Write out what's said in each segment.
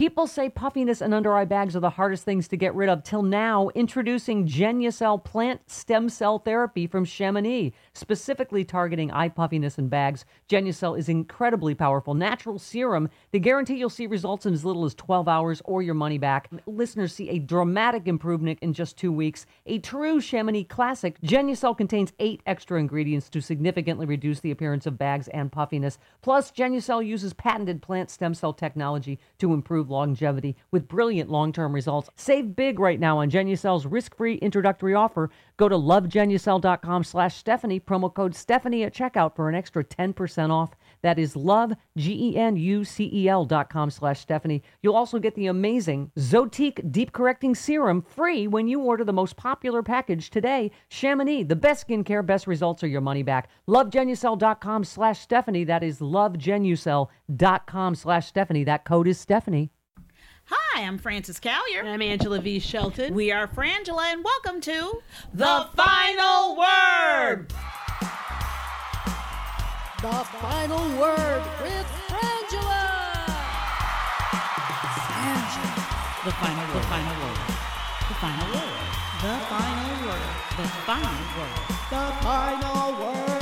People say puffiness and under eye bags are the hardest things to get rid of. Till now, introducing Genucell plant stem cell therapy from Chamonix, specifically targeting eye puffiness and bags. Genucell is incredibly powerful natural serum. They guarantee you'll see results in as little as 12 hours or your money back. Listeners see a dramatic improvement in just two weeks. A true Chamonix classic, Genucell contains eight extra ingredients to significantly reduce the appearance of bags and puffiness. Plus, Genucell uses patented plant stem cell technology to improve longevity with brilliant long-term results. Save big right now on Genucell's risk-free introductory offer. Go to lovegenucell.com slash Stephanie, promo code Stephanie at checkout for an extra 10% off. That is love, G-E-N-U-C-E-L dot com slash Stephanie. You'll also get the amazing Zotique Deep Correcting Serum free when you order the most popular package today. Chamonix, the best skincare, best results, or your money back. Lovegenucell.com slash Stephanie. That is lovegenucell.com slash Stephanie. That code is Stephanie. Hi, I'm Frances Callier. And I'm Angela V. Shelton. We are Frangela, and welcome to The Final Word. the final word with Frangela. The final word. The final word. The final word. The final word. The final word. The final word.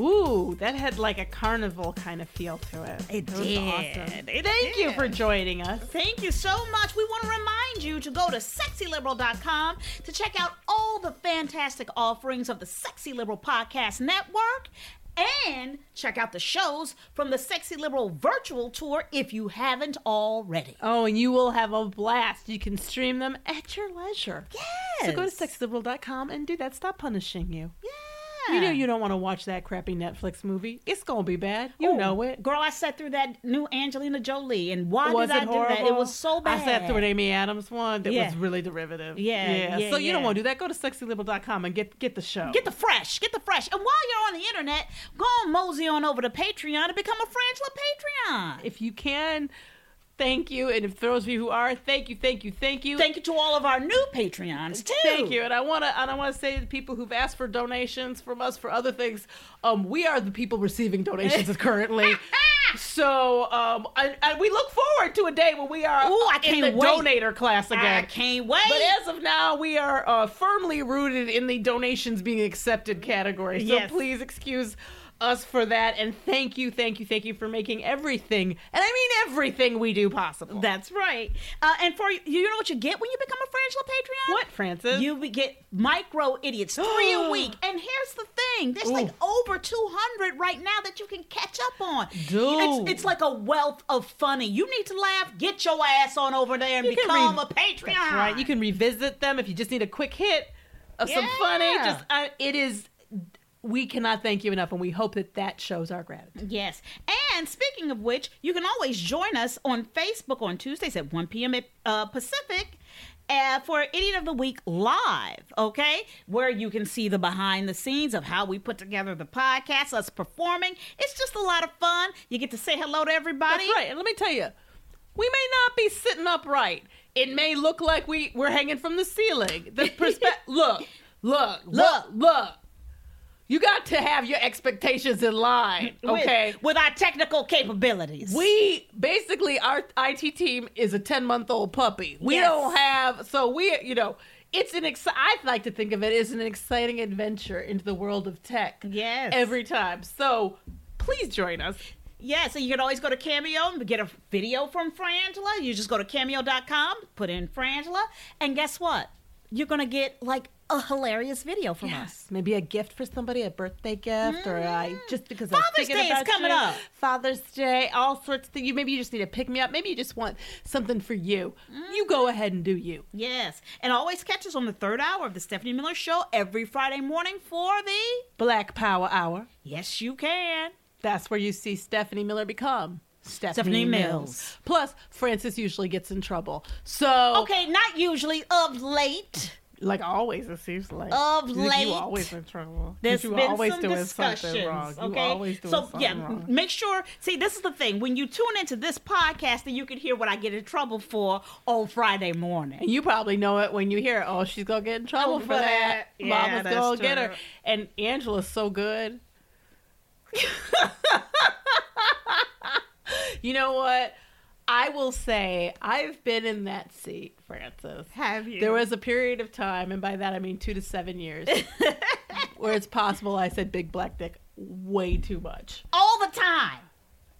Ooh, that had like a carnival kind of feel to it. It was did. awesome. Thank you for joining us. Thank you so much. We want to remind you to go to sexyliberal.com to check out all the fantastic offerings of the Sexy Liberal Podcast Network and check out the shows from the Sexy Liberal virtual tour if you haven't already. Oh, and you will have a blast. You can stream them at your leisure. Yes. So go to Yes. sexliberal.com and do that. Stop punishing you. Yeah. You know you don't want to watch that crappy Netflix movie. It's gonna be bad. You Oh, know it. Girl, I sat through that new Angelina Jolie, and why was did I it do that? It was so bad. I sat through an Amy Adams one that Yeah. was really derivative. Yeah, yeah, so you don't want to do that. Go to sexyliberal.com and get get the show. Get the fresh, get the fresh. And while you're on the internet, go on mosey on over to Patreon and become a Frangela Patreon. if you can, thank you. And if for those of you who are, thank you, thank you, thank you. Thank you to all of our new Patreons too. Thank you, and I want to, and I want to say to the people who've asked for donations from us for other things, um, we are the people receiving donations currently. So, um, and, and we look forward to a day when we are Ooh, I in can't the wait. donator class again. I can't wait. But as of now, we are uh, firmly rooted in the donations being accepted category. So Yes. please excuse us for that. And thank you, thank you, thank you for making everything, and I mean everything we do possible. That's right. Uh, and for you, you know what you get when you become a Frangela Patreon? what, Frances? You get micro idiots three a week. And here's the thing: there's like over 200 right now that you can catch up on. Dude. It's, it's like a wealth of funny. You need to laugh. Get your ass on over there and You become re- a Patreon. That's right. You can revisit them if you just need a quick hit of some funny. Just uh, it is. We cannot thank you enough, and we hope that that shows our gratitude. Yes. And speaking of which, you can always join us on Facebook on Tuesdays at 1 p.m. at, uh, Pacific. Uh, for Idiot of the Week live, okay? Where you can see the behind the scenes of how we put together the podcast, us performing. It's just a lot of fun. You get to say hello to everybody. That's right. And let me tell you, we may not be sitting upright. It may look like we we're hanging from the ceiling. The perspe- look, look, look, look. You got to have your expectations in line, okay? With, our technical capabilities. We basically our IT team is a ten month old puppy. We Yes. don't have so we you know it's an exci- I like to think of it as an exciting adventure into the world of tech. Yes. every time. So please join us. Yeah, so you can always go to Cameo and get a video from Frangela. You just go to cameo.com, put in Frangela, and guess what? You're going to get like a hilarious video from us. maybe a gift for somebody, a birthday gift, or I just because Father's I'm thinking Day is coming you. up. Father's Day, all sorts of things. You maybe you just need to pick me up. Maybe you just want something for you. You go mm. ahead and do you. Yes. And always catch us on the third hour of the Stephanie Miller Show every Friday morning for the. Black Power Hour. Yes, you can. That's where you see Stephanie Miller become Stephanie, Stephanie Mills. Mills. Plus, Frances usually gets in trouble. So, Okay, not usually, of late. Like always, it seems like Of late, you always in trouble. There's you been always some doing discussions. something wrong. You Okay, always doing so something yeah, wrong. make sure. See, this is the thing. When you tune into this podcast, then you can hear what I get in trouble for on Friday morning. And you probably know it when you hear, "Oh, she's gonna get in oh, trouble Oh, for that." that. Yeah, Mama's gonna get her. And Angela's so good. you know what? I will say I've been in that seat, Frances. Have you? There was a period of time, and by that I mean two to seven years, where it's possible I said "big black dick" way too much. all the time.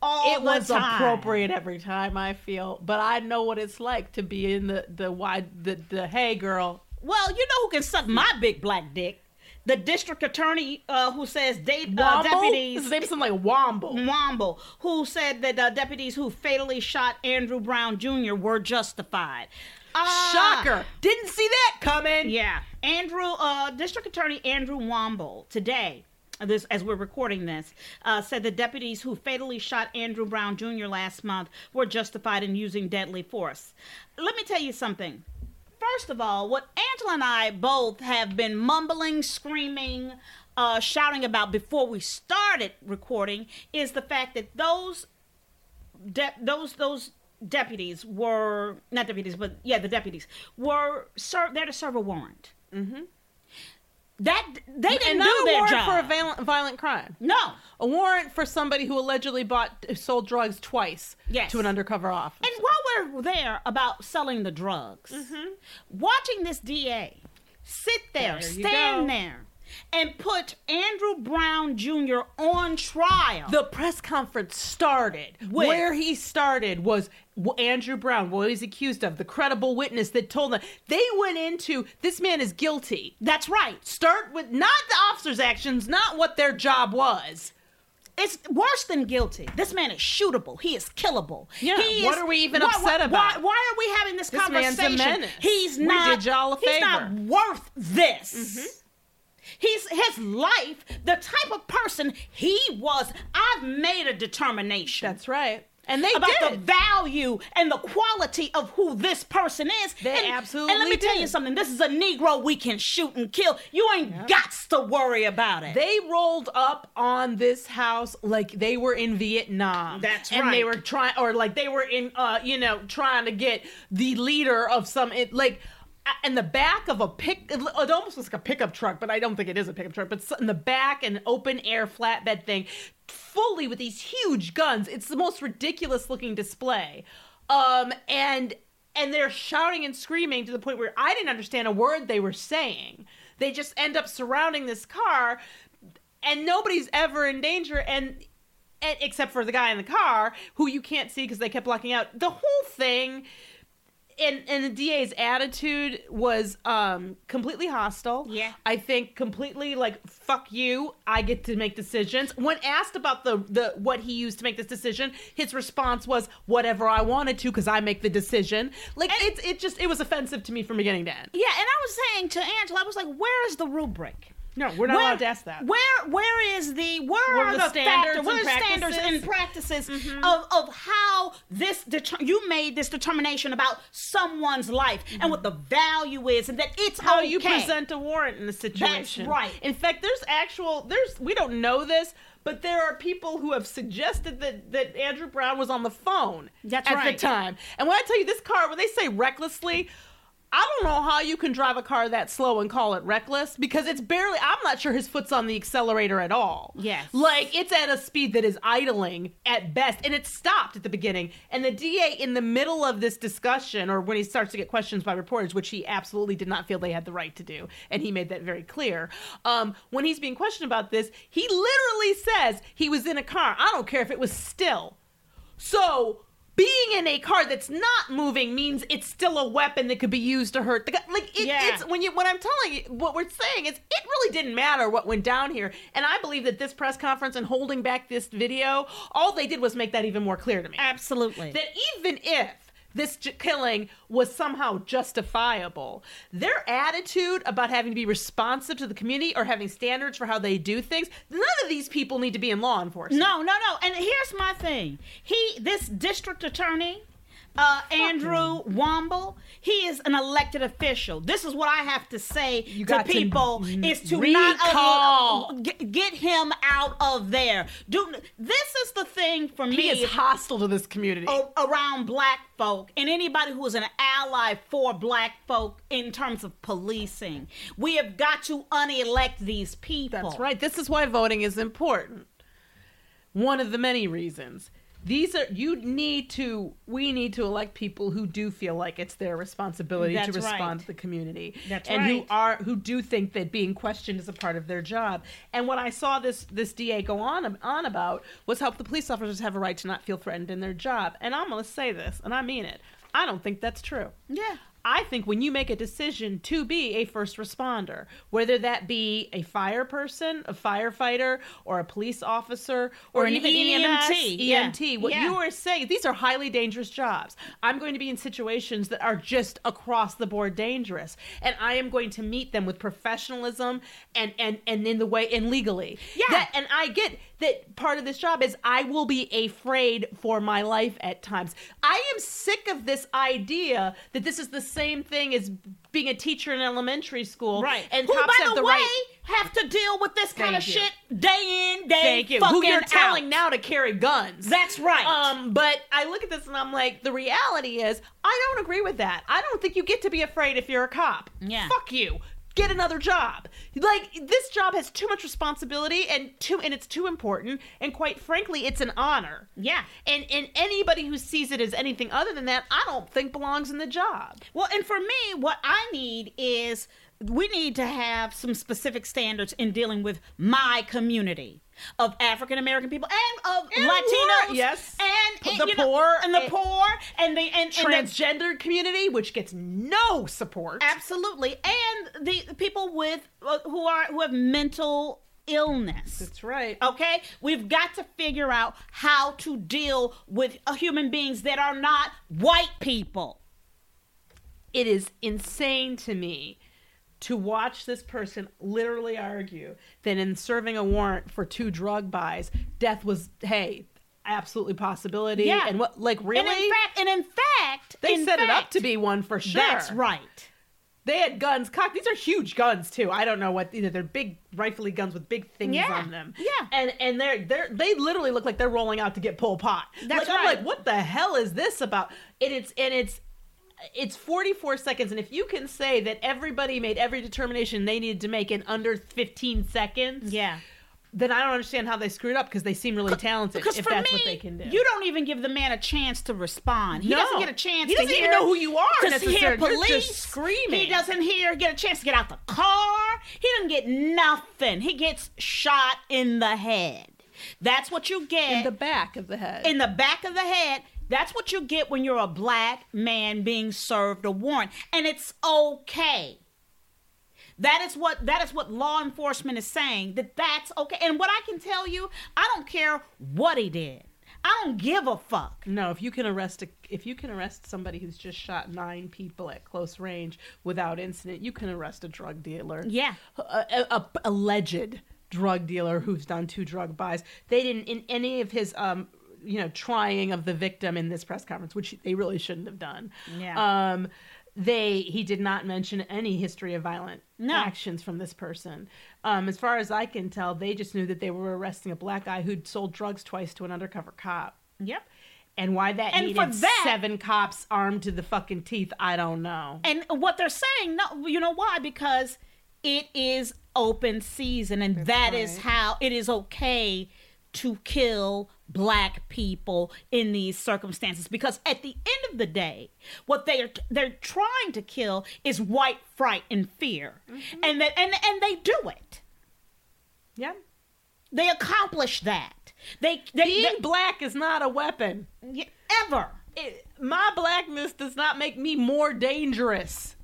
All the time it was time. appropriate every time I feel, but I know what it's like to be in the the wide the the hey girl. Well, you know who can suck my big black dick? The district attorney uh, who says uh, deputies. His name's something like Womble. Womble, who said that uh, deputies who fatally shot Andrew Brown Jr. were justified. Ah, Shocker! Didn't see that coming. Yeah, Andrew, uh, District Attorney Andrew Womble today. This, as we're recording this, uh, said the deputies who fatally shot Andrew Brown Jr. last month were justified in using deadly force. Let me tell you something. First of all, what Angela and I both have been mumbling, screaming, uh, shouting about before we started recording is the fact that those de- those those deputies were not deputies, but yeah, the deputies were served there to serve a warrant. Mm-hmm. That they didn't not do a warrant job. for a violent, violent crime. no, A warrant for somebody who allegedly bought sold drugs twice Yes. to an undercover officer. And while we're there about selling the drugs, mm-hmm. watching this DA sit there, There stand go. there, and put Andrew Brown Jr. on trial. the press conference started With- where he started was Andrew Brown, what he's accused of, the credible witness that told them. They went into this man is guilty. That's right. Start with not the officer's actions, not what their job was. It's worse than guilty. This man is shootable. He is killable. Yeah, He what is- are we even why- upset why- about? Why, why are we having this, This man's a conversation? menace. He's We not. did y'all a He's not favor. Mm-hmm. worth this. He's his life, the type of person he was. I've made a determination. That's right. And they about the value and the quality of who this person is. They and, absolutely And let me tell you something. This is a Negro we can shoot and kill. You ain't got to worry about it. they rolled up on this house like they were in Vietnam. That's and they were trying, or like they were in, uh, you know, trying to get the leader of some, it, like, in the back of a pick, it almost looks like a pickup truck, but I don't think it is a pickup truck. But in the back, an open air flatbed thing, fully with these huge guns. It's the most ridiculous looking display, um, and and they're shouting and screaming to the point where I didn't understand a word they were saying. They just end up surrounding this car, and nobody's ever in danger, and. And, except for the guy in the car who you can't see because they kept blocking out the whole thing and and the DA's attitude was um completely hostile. Yeah. I think completely like fuck you. I get to make decisions. When asked about the the what he used to make this decision, his response was whatever I wanted to because I make the decision. Like it's it just it was offensive to me from beginning to end. yeah, and I was saying to Angela, I was like, "Where is the rubric? No, we're not Where- allowed to ask that. Where where is the where Where are the, the standards factors, what and are standards and practices? practices mm-hmm. of, of how this deter- you made this determination about someone's life and what the value is and that it's how okay. you present a warrant in the situation. That's right. In fact, there's actual there's we don't know this, but there are people who have suggested that that Andrew Brown was on the phone That's at right. the time. And when I tell you this car, when they say recklessly, I don't know how you can drive a car that slow and call it reckless because it's barely, I'm not sure his foot's on the accelerator at all. Yes. Like it's at a speed that is idling at best. And it stopped at the beginning. And the DA, in the middle of this discussion, or when he starts to get questions by reporters, which he absolutely did not feel they had the right to do, and he made that very clear, um, when he's being questioned about this, he literally says he was in a car. I don't care if it was still. So being in a car that's not moving means it's still a weapon that could be used to hurt the guy. Like it, Yeah. it's when you when I'm telling you what we're saying is it really didn't matter what went down here. And I believe that this press conference and holding back this video, all they did was make that even more clear to me. Absolutely. That even if this j- killing was somehow justifiable. Their attitude about having to be responsive to the community or having standards for how they do things, none of these people need to be in law enforcement. No, no, no. And here's my thing. He, this district attorney, uh, Andrew Womble, he is an elected official. This is what I have to say to got to people is to recall. not get, get him out of there. Do this is the thing for He me is hostile to this community. around black folk and anybody who is an ally for black folk in terms of policing. We have got to unelect these people. That's right. This is why voting is important. One of the many reasons. These are you need to we need to elect people who do feel like it's their responsibility to respond right. to the community. That's and who are who do think that being questioned is a part of their job. And what I saw this this DA go on on about was help the police officers have a right to not feel threatened in their job. And I'm going to say this, and I mean it. I don't think that's true. Yeah. I think when you make a decision to be a first responder, whether that be a fire person, a firefighter, or a police officer, or, Or an even EMT, EMS, yeah. EMT, what Yeah. you are saying, these are highly dangerous jobs. I'm going to be in situations that are just across the board dangerous, and I am going to meet them with professionalism and and and in the way and legally. Yeah. That, and I get that part of this job is I will be afraid for my life at times. I am sick of this idea that this is the same thing as being a teacher in elementary school. Right. And who, cops by have the, the way, right. have to deal with this kind of you. shit day in, day Thank you. fucking Who you're telling out. now to carry guns. That's right. Um, but I look at this and I'm like, the reality is, I don't agree with that. I don't think you get to be afraid if you're a cop. Yeah. Fuck you. Get another job. Like this job has too much responsibility and too and it's too important. And quite frankly, it's an honor. Yeah. And and anybody who sees it as anything other than that, I don't think belongs in the job. Well, and for me, what I need is we need to have some specific standards in dealing with my community of African American people and of And Latinos, yes. and, The and, know, poor, and the and- poor, and the and, and the- Transgender community, which gets no support. absolutely, and the people with uh, who are who have mental illness. That's right. Okay, we've got to figure out how to deal with uh, human beings that are not white people. it is insane to me to watch this person literally argue that in serving a warrant for two drug buys, death was hey, absolutely possibility. Yeah. And what like really? And in fact, and in fact, they in set it up to be one for sure. That's right. They had guns cocked. These are huge guns too. I don't know what you know. They're big rifly guns with big things Yeah. on them. Yeah. and and they're they're they literally look like they're rolling out to get Pol Pot. That's like, I'm like, what the hell is this about? And it's and it's it's 44 seconds, and if you can say that everybody made every determination they needed to make in under 15 seconds, Yeah. then I don't understand how they screwed up because they seem really talented. Because if for that's me, what they can do. you don't even give the man a chance to respond. He No. doesn't get a chance. He to doesn't even hear- know who you are To hear necessarily. You're just police. screaming. He doesn't hear. Get a chance to get out the car. He doesn't get nothing. He gets shot in the head. That's what you get in the back of the head. in the back of the head. That's what you get when you're a black man being served a warrant, and it's okay. That is what that is what law enforcement is saying that that's okay. And what I can tell you, I don't care what he did. I don't give a fuck. No, if you can arrest a, if you can arrest somebody who's just shot nine people at close range without incident, you can arrest a drug dealer. Yeah. a, a, a alleged drug dealer who's done two drug buys. They didn't in any of his um you know trying of the victim in this press conference, which they really shouldn't have done. Yeah. Um, they he did not mention any history of violent No. actions from this person. Um, as far as I can tell, they just knew that they were arresting a black guy who'd sold drugs twice to an undercover cop. Yep. And why that And needed that- seven cops armed to the fucking teeth, I don't know. And what they're saying, no, you know why? Because it is open season, and that is right. how it is okay to kill black people in these circumstances. Because at the end of the day, what they are they're trying to kill is white fright and fear, mm-hmm. and that and and they do it. Yeah. They accomplish that. They, they, Being they black is not a weapon. ever. It, my blackness does not make me more dangerous.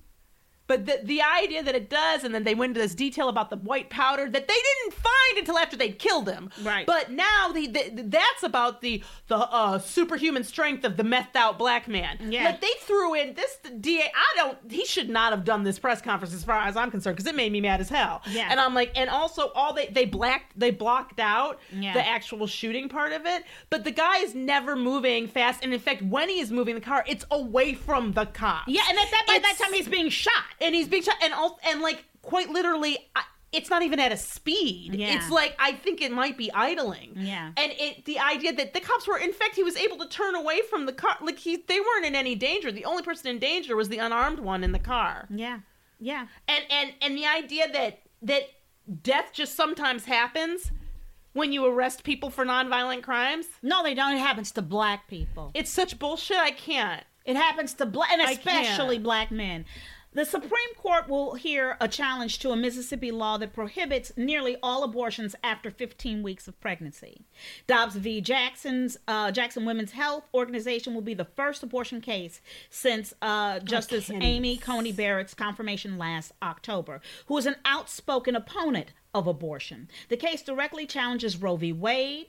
But the, the idea that it does, and then they went into this detail about the white powder that they didn't find until after they'd killed him. Right. But now the, the that's about the the uh, superhuman strength of the methed out black man. Yeah. Like they threw in this DA. I don't. He should not have done this press conference as far as I'm concerned because it made me mad as hell. Yeah. And I'm like, and also all they they blacked they blocked out Yeah. the actual shooting part of it. But the guy is never moving fast, and in fact, when he is moving the car, it's away from the cop. Yeah, and at that by that time he's being shot. And he's being shot, and all, and like quite literally, I, it's not even at a speed. Yeah. It's like I think it might be idling. Yeah. and it the idea that the cops were, in fact, he was able to turn away from the car. Like he, they weren't in any danger. The only person in danger was the unarmed one in the car. Yeah, yeah. And and and the idea that that death just sometimes happens when you arrest people for nonviolent crimes. No, they don't. It happens to black people. It's such bullshit. I can't. It happens to black, and especially black men. The Supreme Court will hear a challenge to a Mississippi law that prohibits nearly all abortions after 15 weeks of pregnancy. Dobbs v. Jackson's uh, Jackson Women's Health Organization will be the first abortion case since uh, Justice can't Amy Coney Barrett's confirmation last October, who is an outspoken opponent of abortion. The case directly challenges Roe v. Wade,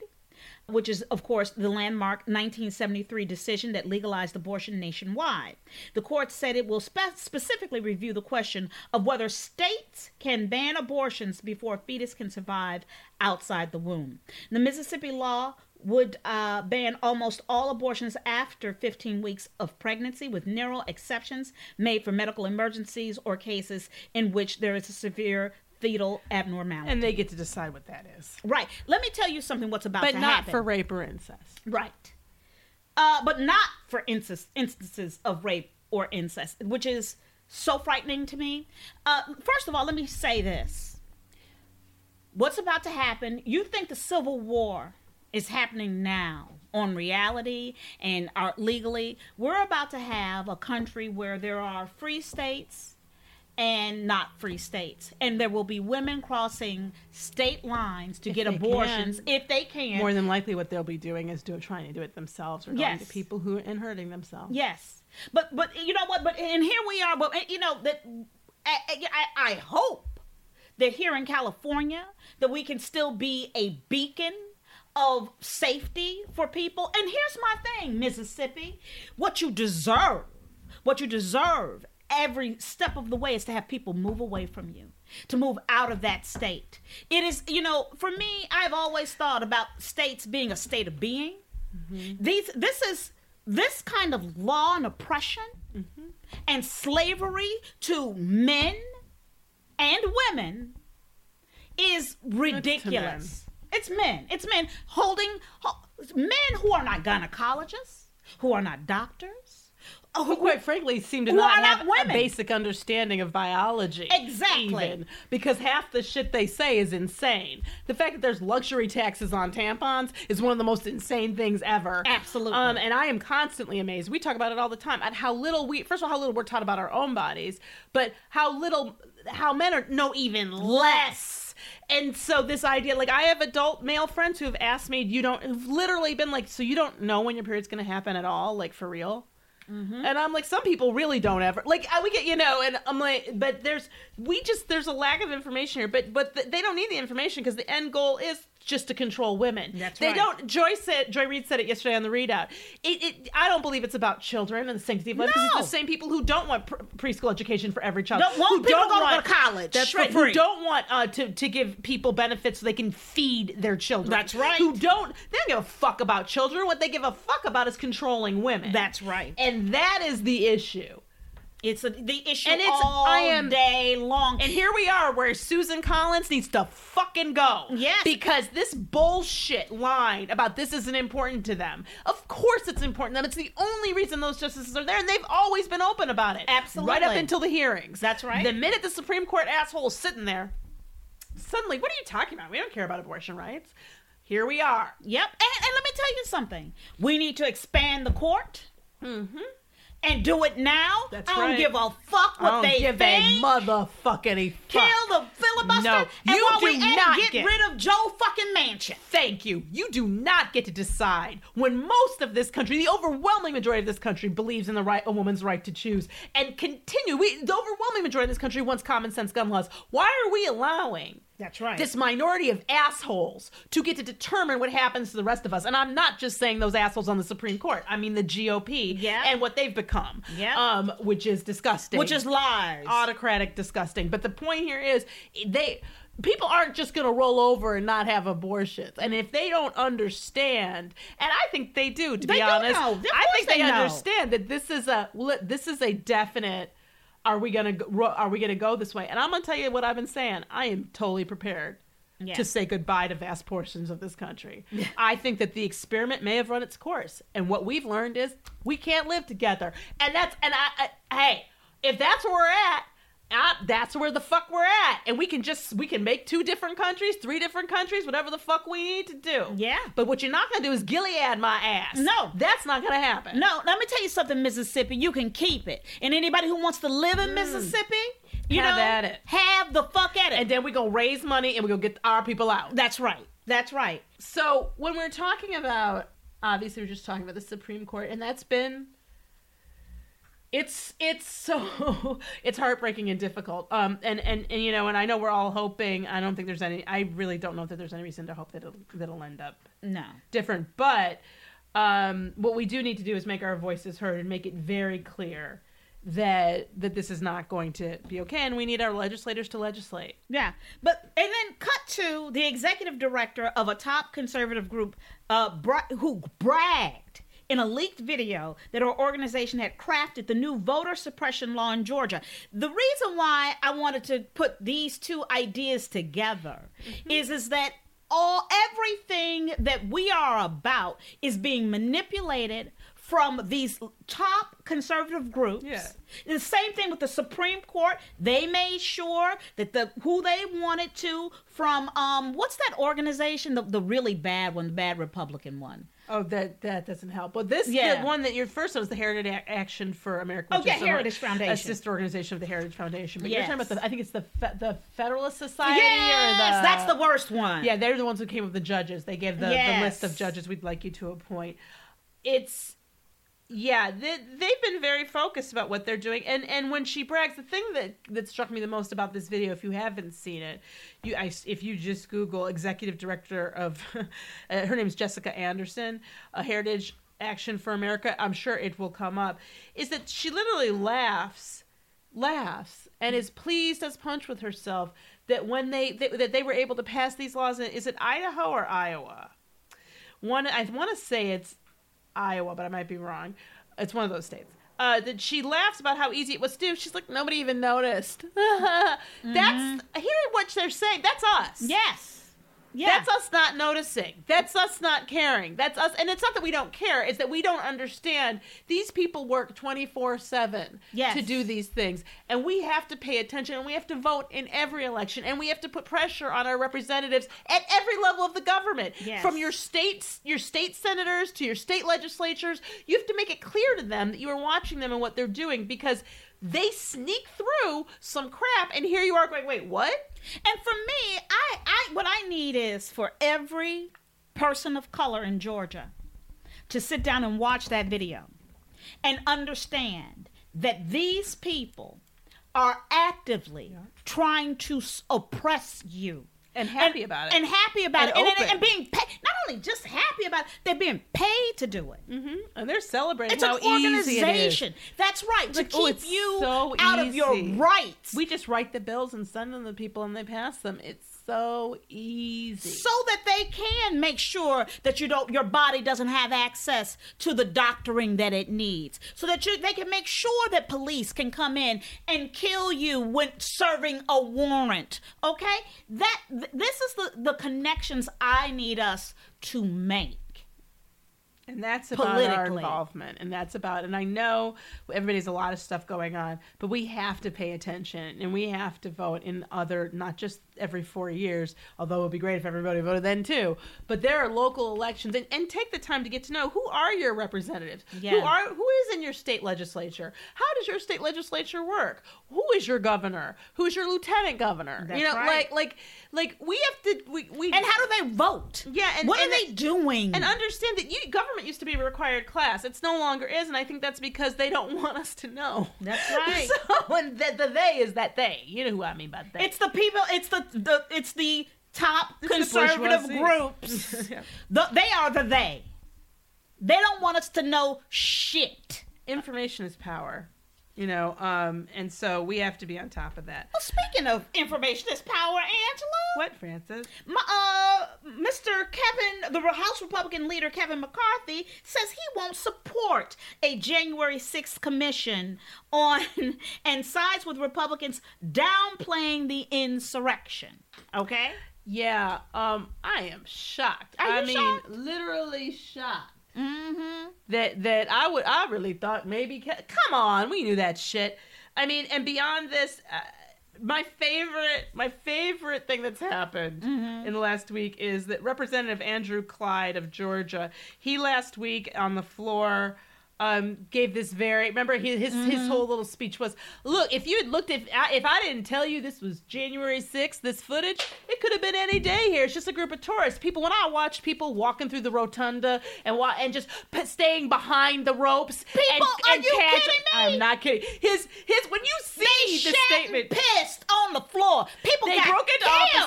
which is, of course, the landmark 1973 decision that legalized abortion nationwide. The court said it will spe- specifically review the question of whether states can ban abortions before a fetus can survive outside the womb. The Mississippi law would uh, ban almost all abortions after 15 weeks of pregnancy, with narrow exceptions made for medical emergencies or cases in which there is a severe fetal abnormality. And they get to decide what that is. right. Let me tell you something. What's about But to happen. But not for rape or incest. Right. Uh, but not for incest, instances of rape or incest, which is so frightening to me. Uh, first of all, let me say this. What's about to happen? You think the Civil War is happening now on reality and are legally? We're about to have a country where there are free states and not free states. And there will be women crossing state lines to get abortions can. if they can. More than likely, what they'll be doing is doing trying to do it themselves or going Yes. to people who and hurting themselves. Yes, but but you know what? But and here we are. But you know that I, I, I hope that here in California that we can still be a beacon of safety for people. And here's my thing, Mississippi, what you deserve, what you deserve every step of the way is to have people move away from you to move out of that state. It is you know for me i've always thought about states being a state of being. These this is this kind of law and oppression and slavery to men and women is ridiculous. It's men. It's men holding men who are not gynecologists, who are not doctors, quite frankly, seem to Who not not have women. a basic understanding of biology. Exactly. Even, because half the shit they say is insane. The fact that there's luxury taxes on tampons is one of the most insane things ever. Absolutely. Um, and I am constantly amazed. We talk about it all the time at how little we, first of all, how little we're taught about our own bodies, but how little, how men are know even less. And so this idea, like I have adult male friends who have asked me, you don't, who've literally been like, so you don't know when your period's going to happen at all, like for real? Mm-hmm. And I'm like, some people really don't ever like. I, we get you know, and I'm like, but there's we just there's a lack of information here. But but th- they don't need the information because the end goal is just to control women. That's right. they right. don't. Joy said Joy Reid said it yesterday on the ReidOut. It, it I don't believe it's about children and the sanctity of life. No. It's the same people who don't want pr- preschool education for every child. Don't want who people to go to college That's right. Who don't want uh, to to give people benefits so they can feed their children. That's right. Who don't they don't give a fuck about children. What they give a fuck about is controlling women. That's right. And that is the issue. It's a, the issue And it's- all I am- day long. And here we are where Susan Collins needs to fucking go. Yes. Because this bullshit line about this isn't important to them. Of course it's important to them. It's the only reason those justices are there, and they've always been open about it. Absolutely. Right up until the hearings. That's right. The minute the Supreme Court asshole is sitting there, suddenly, what are you talking about? We don't care about abortion rights. Here we are. Yep. And, and let me tell you something. We need to expand the court. Mm-hmm. And do it now. That's I don't right. give a fuck what I don't they give think. a motherfucking Kill fuck. the filibuster. No, and you while do not get, get- rid of Joe fucking Manchin. Thank you. You do not get to decide when most of this country, the overwhelming majority of this country, believes in the right a woman's right to choose and continue. We, the overwhelming majority of this country wants common sense gun laws. Why are we allowing That's right. this minority of assholes to get to determine what happens to the rest of us? And I'm not just saying those assholes on the Supreme Court. I mean the GOP Yeah. and what they've become. Yeah. Um, which is disgusting Which is lies. autocratic, disgusting. But the point here is they people aren't just going to roll over and not have abortions. And if they don't understand, and I think they do, to They be honest, I think they they, understand that this is a this is a definite. Are we gonna go, are we gonna go this way? And I'm gonna tell you what I've been saying. I am totally prepared Yeah. to say goodbye to vast portions of this country. I think that the experiment may have run its course, and what we've learned is we can't live together. And that's and I, I hey, if that's where we're at, uh, that's where the fuck we're at, and we can just we can make two different countries, three different countries, whatever the fuck we need to do. Yeah. But what you're not gonna do is Gilead my ass. No. that's not gonna happen. No, let me tell you something, Mississippi. You can keep it. And anybody who wants to live in Mississippi, you Mm. Have know, at it. have the fuck at it. And then we gonna raise money and we gonna get our people out. That's right. That's right. So when we're talking about, obviously, we're just talking about the Supreme Court, and that's been. It's it's so it's heartbreaking and difficult. Um and, and and you know and I know we're all hoping. I don't think there's any. I really don't know that there's any reason to hope that it'll, that it'll end up No. different. But um, what we do need to do is make our voices heard and make it very clear that that this is not going to be okay, and we need our legislators to legislate. Yeah, but and then cut to the executive director of a top conservative group, uh, bra- who bragged in a leaked video that our organization had crafted the new voter suppression law in Georgia. The reason why I wanted to put these two ideas together is is that all everything that we are about is being manipulated from these top conservative groups. Yeah. The same thing with the Supreme Court. They made sure that the who they wanted to from um what's that organization the, the really bad one, the bad Republican one. Oh, that that doesn't help. But this, Yeah. the one that your first one was the Heritage Ac- Action for oh, America. Oh, which yeah, is Heritage Foundation. a sister organization of the Heritage Foundation. But you're talking about the, I think it's the fe- the Federalist Society. yes, the, that's the worst one. Yeah, they're the ones who came up with the judges. They gave the, the list of judges we'd like you to appoint. It's yeah, they, they've been very focused about what they're doing. And and when she brags, the thing that that struck me the most about this video, if you haven't seen it, you I, if you just Google executive director of, uh, her name is Jessica Anderson, a Heritage Action for America. I'm sure it will come up. Is that she literally laughs laughs and is pleased as punch with herself that when they that, that they were able to pass these laws in, is it Idaho or Iowa? One I want to say it's Iowa, but I might be wrong. It's one of those states. Uh, that she laughs about how easy it was to do. She's like, nobody even noticed. That's hearing what they're saying. That's us. Yes. Yeah. That's us not noticing. That's us not caring. That's us. And it's not that we don't care, it's that we don't understand. These people work 24 7 Yes. to do these things. And we have to pay attention and we have to vote in every election. And we have to put pressure on our representatives at every level of the government. Yes. From your states, your state senators to your state legislatures. You have to make it clear to them that you are watching them and what they're doing because they sneak through some crap and here you are going, wait, what? And for me, I, I what I need is for every person of color in Georgia to sit down and watch that video and understand that these people are actively trying to oppress you. And happy about it. And happy about And it. And, and, and being paid. Not really just happy about. They're being paid to do it. hmm And they're celebrating It's how an easy it is. organization. That's right. To Like, oh, keep you so out of your rights. We just write the bills and send them to people, and they pass them. It's so easy. so that they can make sure that you don't your body doesn't have access to the doctoring that it needs so that you they can make sure that police can come in and kill you when serving a warrant okay that th- this is the the connections i need us to make And that's about our involvement. And that's about, and I know everybody's a lot of stuff going on, but we have to pay attention and we have to vote in other, not just every four years, although it would be great if everybody voted then too. But there are local elections and, and take the time to get to know who are your representatives? Who are, who is in your state legislature? How does your state legislature work? Who is your governor? Who's your lieutenant governor? That's you know, right. like, like, like we have to, we, we, and how do they vote Yeah, and- what and are they doing and understand that you, government used to be a required class. It's no longer is, and I think that's because they don't want us to know. That's right. So, and the, the they is that they. You know who I mean by they. it's the people it's the, the it's the top It's conservative bourgeoisie. groups Yeah. the, they are the they they don't want us to know shit information is power. You know, um, and so we have to be on top of that. Well, speaking of information is power, Angela. What, Frances? My, uh, Mr. Kevin, the House Republican leader Kevin McCarthy, says he won't support a January 6th commission on and sides with Republicans downplaying the insurrection. Okay? Yeah, um, I am shocked. Are I mean, shocked? literally shocked. Mm-hmm. that that I would I really thought maybe come on we knew that shit I mean and beyond this uh, my favorite my favorite thing that's happened in the last week is that Representative Andrew Clyde of Georgia he last week on the floor um, gave this very remember his his, his whole little speech was look if you had looked if I, if I didn't tell you this was January 6th this footage it could have been any day here it's just a group of tourists people when I watched people walking through the rotunda and wa- and just p- staying behind the ropes People, and, are and you casual- kidding me? I'm not kidding his his when you see They the statement pissed on the floor. People they got broke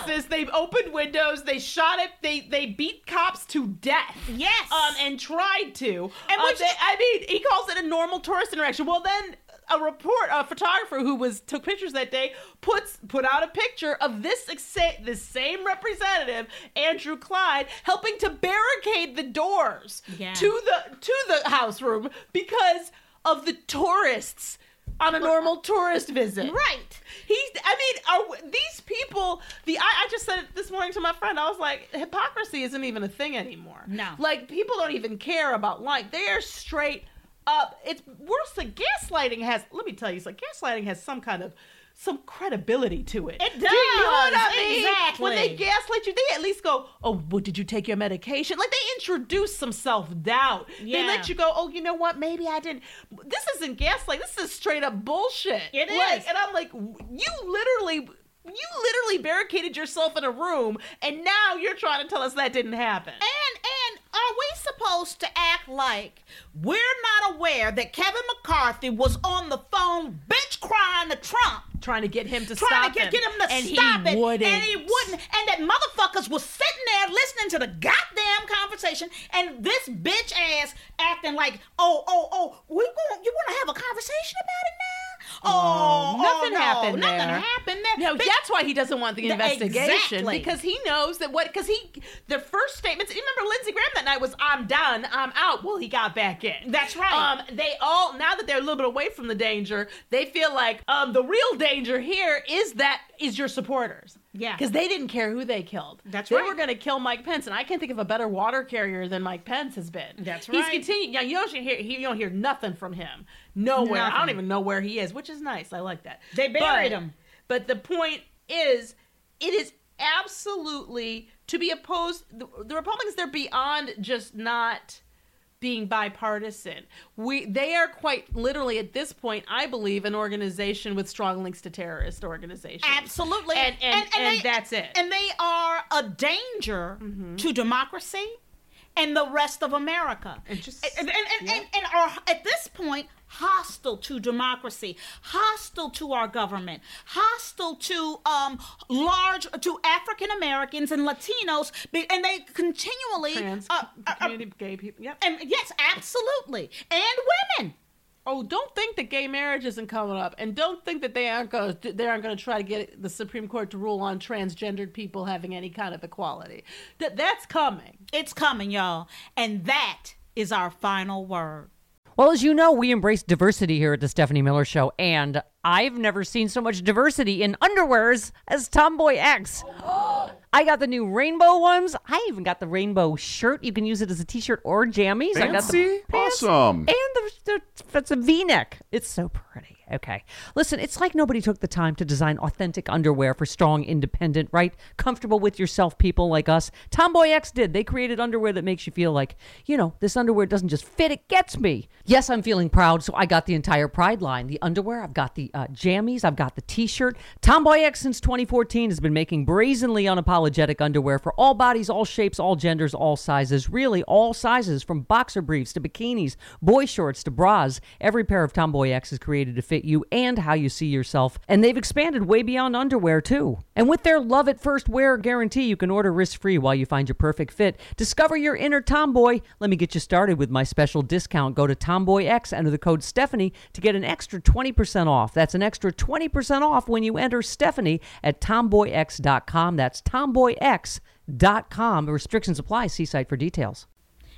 killed. They opened windows. They shot it. They they beat cops to death. Yes. Um, and tried to. And Uh, which- they- I mean, he calls it a normal tourist interaction. Well, then a report, a photographer who was took pictures that day, puts put out a picture of this exa- this same representative, Andrew Clyde, helping to barricade the doors Yeah. to the to the house room because of the tourists on a normal tourist visit. Right. He's. I mean, are these people? The I, I just said it this morning to my friend. I was like, hypocrisy isn't even a thing anymore. No. Like people don't even care about like they are straight up. It's worse than gaslighting has. Let me tell you, so gaslighting has some kind of some credibility to it. It Do you know what I mean? exactly. When they gaslight you, they at least go, "Oh, well, did you take your medication?" Like they introduce some self doubt. They let you go, "Oh, you know what? Maybe I didn't." This isn't gaslight. This is straight up bullshit. It Like, is. and I'm like, you literally. You literally barricaded yourself in a room, and now you're trying to tell us that didn't happen. And and are we supposed to act like we're not aware that Kevin McCarthy was on the phone bitch crying to Trump? Trying to get him to Trying stop to get, get him to and stop he it, wouldn't. and he wouldn't, and that motherfuckers was sitting there listening to the goddamn conversation, and this bitch ass acting like, oh, oh, oh, we going, you want to have a conversation about it now? Oh, nothing oh, no, happened Nothing there. happened there. No, Bitch, that's why he doesn't want the Th- investigation exactly. because he knows that what because he the first statements. You remember Lindsey Graham that night was "I'm done, I'm out." Well, he got back in. That's right. Um, they all now that they're a little bit away from the danger, they feel like um the real danger here is that is your supporters. Yeah. because they didn't care who they killed. That's they right. They were going to kill Mike Pence, and I can't think of a better water carrier than Mike Pence has been. That's right. He's continuing. Yeah, you don't hear he, you don't hear nothing from him. Nowhere. I don't even know where he is, which is nice. I like that. They buried But- him. But the point is, it is absolutely to be opposed. The, the Republicans, they're beyond just not being bipartisan. We they are quite literally at this point, I believe, an organization with strong links to terrorist organizations. Absolutely. And and, and, they- that's it. And they are a danger Mm-hmm. to democracy and the rest of America. And just- and, and, and, yeah. and, and are at this point hostile to democracy, hostile to our government, hostile to um large to African Americans and Latinos, and they continually Trans uh, uh, uh, gay people. Yep. and yes, absolutely, and women. Oh, don't think that gay marriage isn't coming up, and don't think that they aren't going to they aren't going to try to get the Supreme Court to rule on transgendered people having any kind of equality. That that's coming. It's coming, y'all, and that is our final word. Well, as you know, we embrace diversity here at the Stephanie Miller Show, and I've never seen so much diversity in underwears as Tomboy X. I got the new rainbow ones. I even got the rainbow shirt. You can use it as a t-shirt or jammies. I got the Fancy? pants Awesome. And the, the it's a V-neck. It's so pretty. Okay. Listen, it's like nobody took the time to design authentic underwear for strong, independent, right? Comfortable with yourself people like us. Tomboy X did. They created underwear that makes you feel like, you know, this underwear doesn't just fit, it gets me. Yes, I'm feeling proud, so I got the entire Pride line. The underwear, I've got the uh, jammies, I've got the t-shirt. TomboyX since 2014 has been making brazenly unapologetic underwear for all bodies, all shapes, all genders, all sizes. Really, all sizes from boxer briefs to bikinis, boy shorts to bras. Every pair of TomboyX is created to fit you and how you see yourself. And they've expanded way beyond underwear, too. And with their love at first wear guarantee, you can order risk free while you find your perfect fit. Discover your inner tomboy. Let me get you started with my special discount. Go to TomboyX, enter the code Stephanie to get an extra 20% off. That's an extra 20% off when you enter Stephanie at tomboyx.com. That's tomboyx.com. Restrictions apply. See site for details.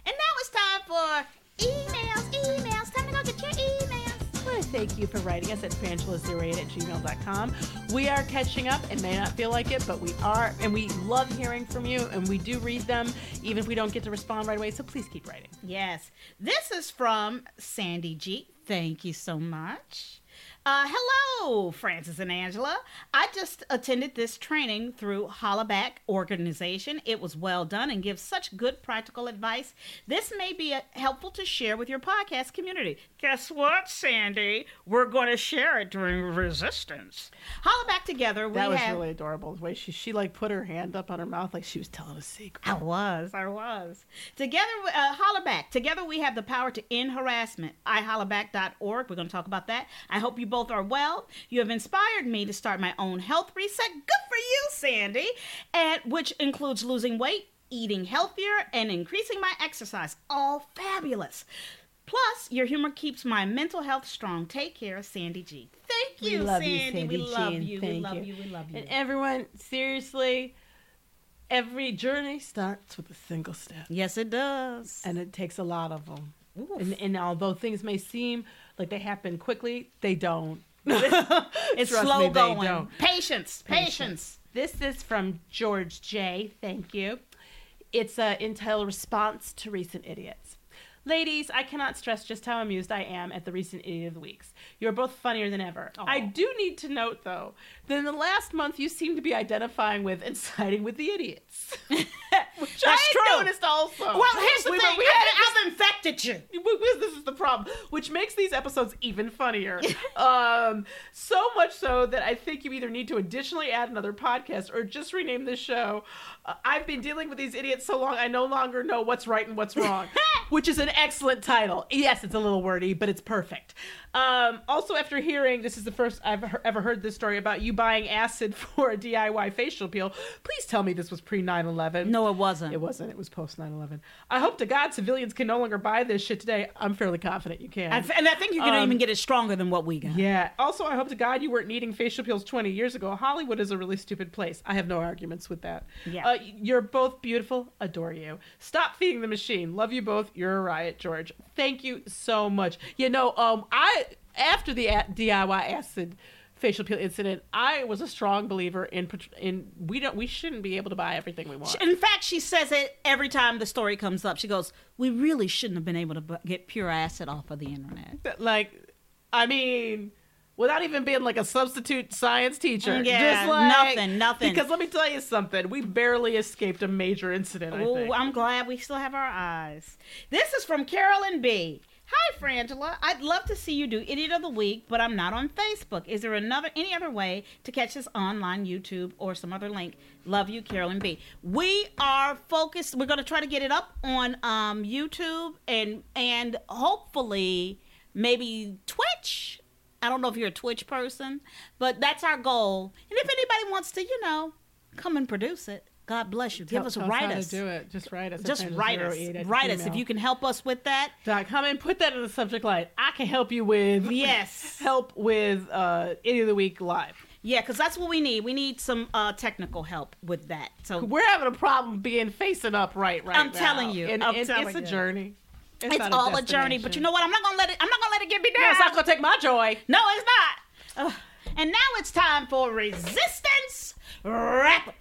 And now it's time for emails, emails. Time to go get your emails. I want to thank you for writing us at frangela08 at gmail.com. We are catching up and may not feel like it, but we are, and we love hearing from you, and we do read them, even if we don't get to respond right away. So please keep writing. Yes. This is from Sandy G. Thank you so much. Uh, hello, Frances and Angela. I just attended this training through Hollaback Organization. It was well done and gives such good practical advice. This may be uh helpful to share with your podcast community. Guess what, Sandy? We're going to share it during Resistance. Hollaback together, we That was have. really adorable. The way she, she like put her hand up on her mouth like she was telling a secret. I was, I was. Together, uh, Hollaback. Together, we have the power to end harassment. ihollaback.org. We're going to talk about that. I hope you both are well. You have inspired me to start my own health reset. Good for you, Sandy. And which includes losing weight, eating healthier, and increasing my exercise. All fabulous. Plus, your humor keeps my mental health strong. Take care, Sandy G. Thank you, we love Sandy. you, Sandy We love you. We love you. you. We love you. And everyone, seriously, every journey starts with a single step. yes, it does. and it takes a lot of them. And, and although things may seem like they happen quickly, they don't. It's Trust slow me, going. don't. Patience, patience. This is from George J. Thank you. It's an Intel response to recent idiots. Ladies, I cannot stress just how amused I am at the recent Idiot of the Weeks. You're both funnier than ever. I do need to note, though, that in the last month you seem to be identifying with and siding with the idiots. Which That's I true. noticed also. Well, here's the We- thing. we had I've infected you. This is the problem, which makes these episodes even funnier. um, so much so that I think you either need to additionally add another podcast or just rename this show. Uh, I've been dealing with these idiots so long, I no longer know what's right and what's wrong, which is an excellent title. Yes, it's a little wordy, but it's perfect. Um, also, after hearing this is the first I've ever heard this story about you buying acid for a DIY facial peel. Please tell me this was pre 9 11. No, it wasn't. It wasn't. It was post 9 11. I hope to God civilians can no longer buy this shit today. I'm fairly confident you can. And I think you can Um, even get it stronger than what we got. yeah. Also, I hope to God you weren't needing facial peels 20 years ago. Hollywood is a really stupid place. I have no arguments with that. Yeah. Uh, you're both beautiful. Adore you. Stop feeding the machine. Love you both. You're a riot, George. Thank you so much. You know, um, I after the DIY acid facial peel incident, I was a strong believer in in we don't we shouldn't be able to buy everything we want. In fact, she says it every time the story comes up. She goes, "We really shouldn't have been able to get pure acid off of the internet." like i mean without even being like a substitute science teacher Yeah, just like, nothing, nothing. because let me tell you something we barely escaped a major incident Oh. I'm glad we still have our eyes. This is from Carolyn B. Hi, Frangela. I'd love to see you do Idiot of the Week, but I'm not on Facebook. Is there another any other way to catch this online, YouTube, or some other link? Love you, Carolyn B. We are focused. We're going to try to get it up on um, YouTube and and hopefully maybe Twitch. I don't know if you're a Twitch person, but that's our goal. And if anybody wants to, you know, come and produce it, God bless you. Give Tell- us tell write us. do it. Just write us. Just write us. 08 at Write us if you can help us with that. Dot com and put that in the subject line. I can help you with Yes. help with uh Idiot of the Week live. Yeah, because that's what we need. We need some uh, technical help with that. So We're having a problem being facing up right right now. I'm now. telling you. And I'm it's, telling it's a you. journey. It's not all a journey. But you know what? I'm not gonna let it. I'm not gonna let it get me No, down. it's not gonna take my joy. No, it's not. Ugh. and now it's time for resistance wrap.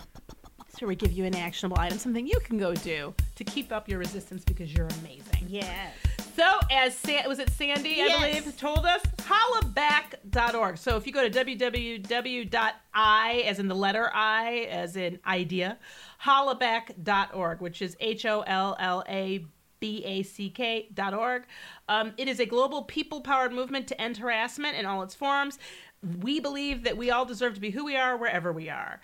That's where we give you an actionable item, something you can go do to keep up your resistance because you're amazing. Yes. So, as Sa- was it Sandy, Yes. I believe, told us, hollaback.org. So, if you go to www.i, as in the letter I, as in idea, hollaback.org, which is H O L L A B A C K dot org. Um, it is a global people powered movement to end harassment in all its forms. We believe that we all deserve to be who we are wherever we are.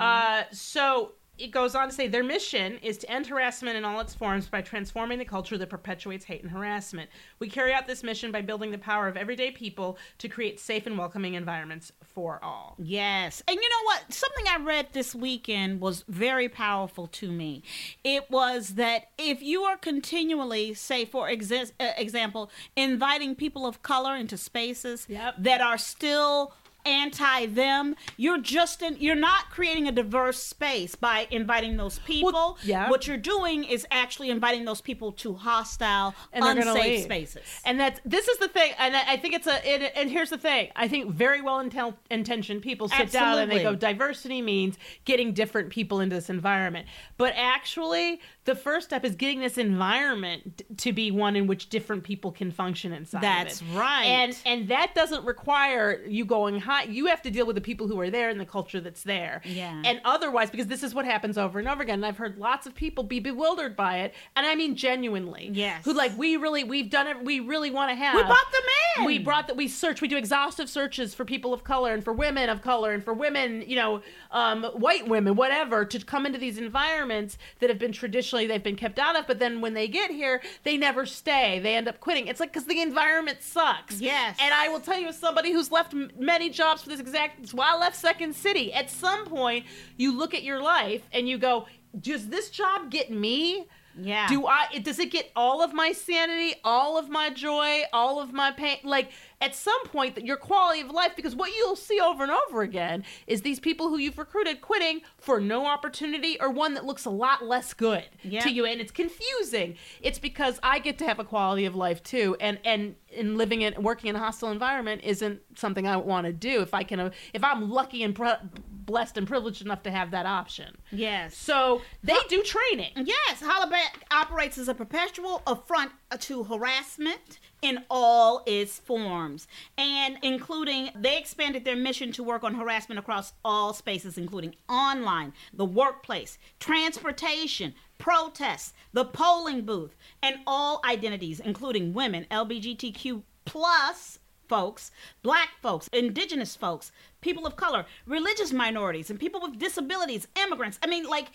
Uh, so, it goes on to say their mission is to end harassment in all its forms by transforming the culture that perpetuates hate and harassment. We carry out this mission by building the power of everyday people to create safe and welcoming environments for all. Yes. And you know what? Something I read this weekend was very powerful to me. It was that if you are continually, say, for exis- uh, example, inviting people of color into spaces Yep. that are still anti them you're just in, you're not creating a diverse space by inviting those people yeah. what you're doing is actually inviting those people to hostile And unsafe spaces And that's this is the thing, and I I think it's a. It, and here's the thing: I think very well intel- intentioned people sit down and they go, diversity means getting different people into this environment. But actually, the first step is getting this environment to be one in which different people can function inside. That's right. And and that doesn't require you going high. You have to deal with the people who are there and the culture that's there. Yeah. And otherwise, because this is what happens over and over again, and I've heard lots of people be bewildered by it, and I mean genuinely. Yes. Who like we really we've done it. We really want to have. we brought them in We brought that we search. We do exhaustive searches for people of color and for women of color and for women, you know, um, white women, whatever, to come into these environments that have been traditionally they've been kept out of. But then when they get here, they never stay. They end up quitting. It's like because the environment sucks. Yes. And I will tell you, as somebody who's left m- many jobs for this exact, it's why I left Second City. At some point, you look at your life and you go, does this job get me? yeah Do I? it- Does it get all of my sanity, all of my joy, all of my pain? Like at some point, that your quality of life. Because what you'll see over and over again is these people who you've recruited quitting for no opportunity or one that looks a lot less good Yeah. to you, and it's confusing. It's because I get to have a quality of life too, and and in living in working in a hostile environment isn't something I want to do. If I can, if I'm lucky and pre- blessed and privileged enough to have that option. yes So they do training. Yes, Hollaback operates as a perpetual affront to harassment in all its forms, and including they expanded their mission to work on harassment across all spaces, including online, the workplace, transportation, protests, the polling booth, and all identities, including women, LGBTQ plus folks, black folks, indigenous folks, people of color, religious minorities, and people with disabilities, immigrants. I mean, like,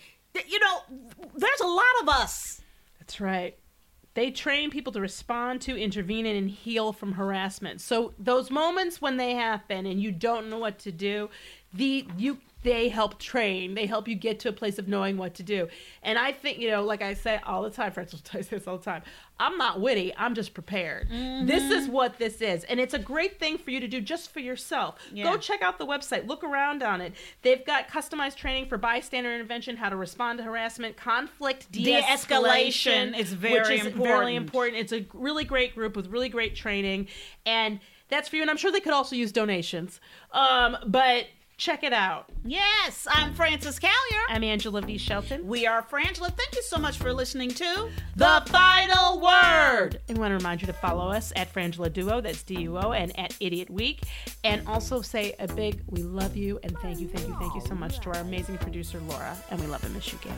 you know, there's a lot of us. That's right. They train people to respond to, intervene in, and heal from harassment. So those moments when they happen and you don't know what to do, the you they help train. They help you get to a place of knowing what to do. And I think you know, like I say all the time, friends will tell you this all the time. I'm not witty. I'm just prepared. This is what this is, and it's a great thing for you to do just for yourself. Yeah. Go check out the website. Look around on it. They've got customized training for bystander intervention, how to respond to harassment, conflict de-escalation, De-escalation is which very is very important. important. It's a really great group with really great training, and that's for you. And I'm sure they could also use donations. Um, but check it out. Yes, I'm Frances Callier. I'm Angela V. Shelton. We are Frangela. Thank you so much for listening to The final word. I want to remind you to follow us at Frangela Duo, that's D U O, and at Idiot Week. And also say a big we love you and thank you, thank you, thank you so much to our amazing producer, Laura. And we love and miss you, Gail.